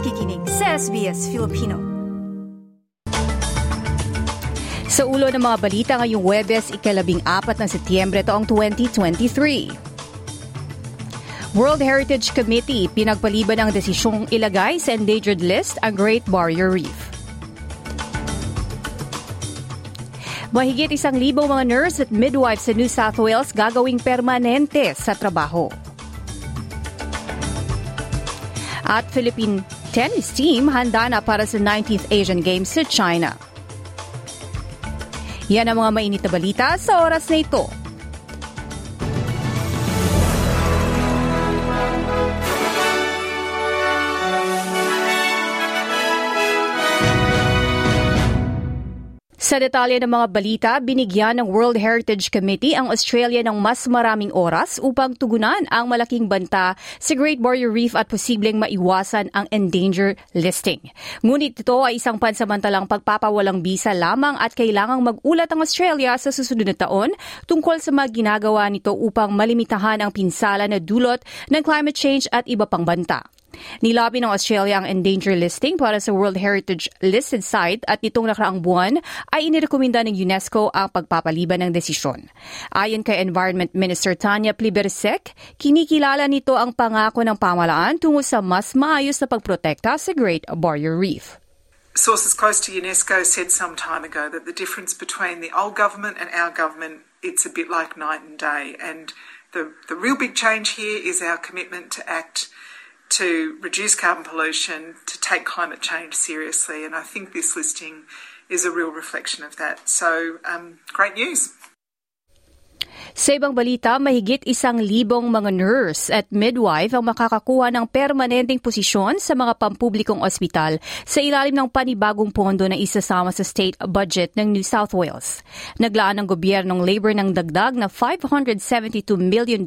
nakikinig sa SBS Filipino. Sa ulo ng mga balita ngayong Webes, ikalabing apat ng Setyembre taong 2023. World Heritage Committee pinagpaliban ang desisyong ilagay sa endangered list ang Great Barrier Reef. Mahigit isang libong mga nurse at midwives sa New South Wales gagawing permanente sa trabaho. At Philippine tennis team handa na para sa 19th Asian Games sa China. Yan ang mga mainit na balita sa oras na ito. Sa detalye ng mga balita, binigyan ng World Heritage Committee ang Australia ng mas maraming oras upang tugunan ang malaking banta sa Great Barrier Reef at posibleng maiwasan ang endanger listing. Ngunit ito ay isang pansamantalang pagpapawalang bisa lamang at kailangang mag-ulat ang Australia sa susunod na taon tungkol sa mga ginagawa nito upang malimitahan ang pinsala na dulot ng climate change at iba pang banta. Nilabi ng Australia ang endanger listing para sa World Heritage listed site at nitong nakaraang buwan ay inirekomenda ng UNESCO ang pagpapaliban ng desisyon. Ayon kay Environment Minister Tanya Plibersek, kinikilala nito ang pangako ng pamalaan tungo sa mas maayos na pagprotekta sa Great Barrier Reef. Sources close to UNESCO said some time ago that the difference between the old government and our government it's a bit like night and day and the the real big change here is our commitment to act to reduce carbon pollution, to take climate change seriously, and I think this listing is a real reflection of that. So, um, great news. Sa ibang balita, mahigit isang libong mga nurse at midwife ang makakakuha ng permanenteng posisyon sa mga pampublikong ospital sa ilalim ng panibagong pondo na isasama sa state budget ng New South Wales. Naglaan ng gobyernong Labour ng dagdag na $572 million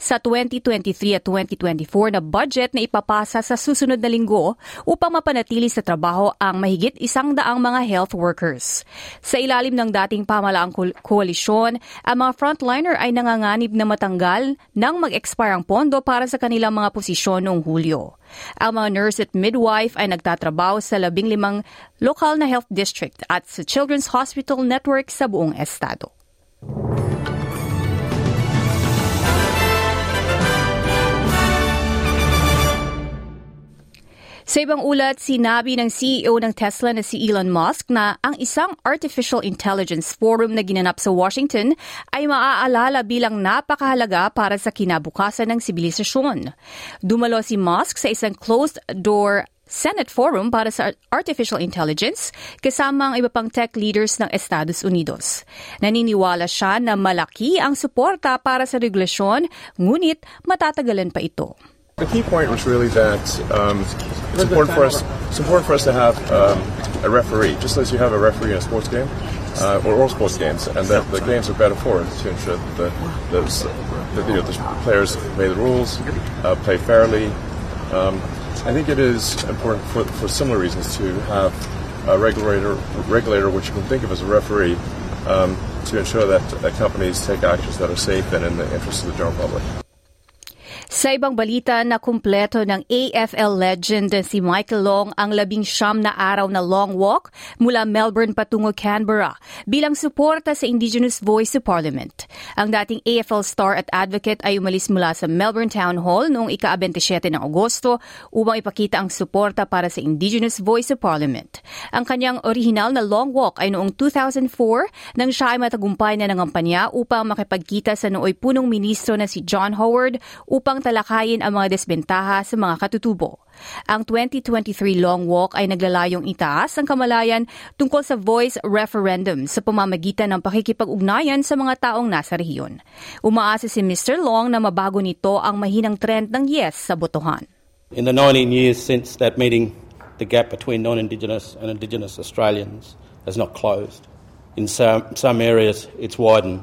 sa 2023 at 2024 na budget na ipapasa sa susunod na linggo upang mapanatili sa trabaho ang mahigit isang daang mga health workers. Sa ilalim ng dating pamalaang koalisyon, ang mga frontliner ay nanganganib na matanggal nang mag-expire ang pondo para sa kanilang mga posisyon noong Hulyo. Ang mga nurse at midwife ay nagtatrabaho sa labing limang lokal na health district at sa Children's Hospital Network sa buong estado. Sa ibang ulat, sinabi ng CEO ng Tesla na si Elon Musk na ang isang artificial intelligence forum na ginanap sa Washington ay maaalala bilang napakahalaga para sa kinabukasan ng sibilisasyon. Dumalo si Musk sa isang closed-door Senate Forum para sa Artificial Intelligence kasama ang iba pang tech leaders ng Estados Unidos. Naniniwala siya na malaki ang suporta para sa regulasyon, ngunit matatagalan pa ito. The key point was really that um, it's important for us. It's important for us to have um, a referee, just as you have a referee in a sports game uh, or all sports games, and that the games are better for it to ensure that the, that, you know, the players obey the rules, uh, play fairly. Um, I think it is important for, for similar reasons to have a regulator, regulator, which you can think of as a referee, um, to ensure that, that companies take actions that are safe and in the interest of the general public. Sa ibang balita na kumpleto ng AFL legend si Michael Long ang labing siyam na araw na long walk mula Melbourne patungo Canberra bilang suporta sa Indigenous Voice sa Parliament. Ang dating AFL star at advocate ay umalis mula sa Melbourne Town Hall noong ika-27 ng Agosto upang ipakita ang suporta para sa Indigenous Voice sa Parliament. Ang kanyang original na long walk ay noong 2004 nang siya ay matagumpay na nangampanya upang makipagkita sa nooy punong ministro na si John Howard upang talakayin ang mga desbentaha sa mga katutubo. Ang 2023 Long Walk ay naglalayong itaas ang kamalayan tungkol sa voice referendum sa pamamagitan ng pakikipag-ugnayan sa mga taong nasa rehiyon. Umaasa si Mr. Long na mabago nito ang mahinang trend ng yes sa botohan. In the 19 years since that meeting, the gap between non-Indigenous and Indigenous Australians has not closed. In some, some areas, it's widened,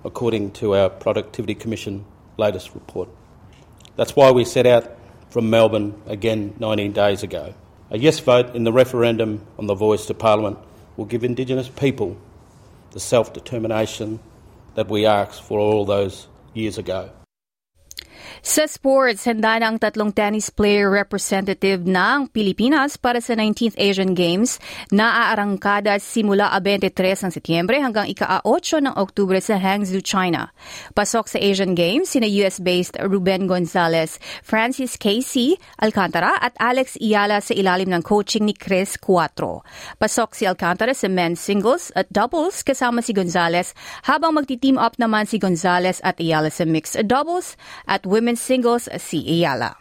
according to our Productivity Commission latest report. That's why we set out from Melbourne again 19 days ago. A yes vote in the referendum on the voice to Parliament will give Indigenous people the self determination that we asked for all those years ago. Sa sports, handa na ang tatlong tennis player representative ng Pilipinas para sa 19th Asian Games na aarangkada simula 23 ng Setyembre hanggang ika-8 ng Oktubre sa Hangzhou, China. Pasok sa Asian Games sina US-based Ruben Gonzalez, Francis Casey Alcantara at Alex Iyala sa ilalim ng coaching ni Chris Cuatro. Pasok si Alcantara sa men's singles at doubles kasama si Gonzalez habang magti-team up naman si Gonzalez at Iyala sa mixed doubles at women's women's singles si Iyala.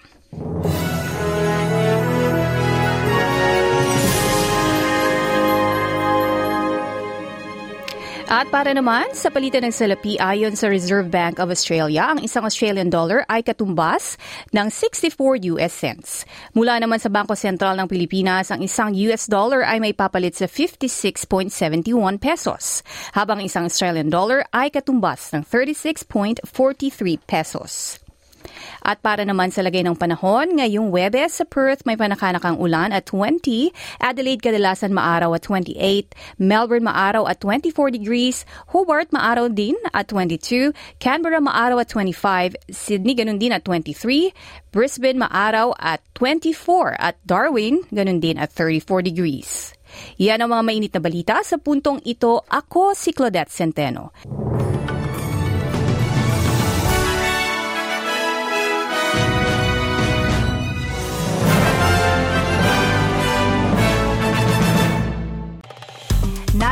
At para naman sa palitan ng salapi ayon sa Reserve Bank of Australia, ang isang Australian dollar ay katumbas ng 64 US cents. Mula naman sa Bangko Sentral ng Pilipinas, ang isang US dollar ay may papalit sa 56.71 pesos, habang isang Australian dollar ay katumbas ng 36.43 pesos. At para naman sa lagay ng panahon, ngayong Webes sa Perth may panakanakang ulan at 20, Adelaide kadalasan maaraw at 28, Melbourne maaraw at 24 degrees, Hobart maaraw din at 22, Canberra maaraw at 25, Sydney ganun din at 23, Brisbane maaraw at 24 at Darwin ganun din at 34 degrees. Yan ang mga mainit na balita. Sa puntong ito. Ako si Claudette Centeno.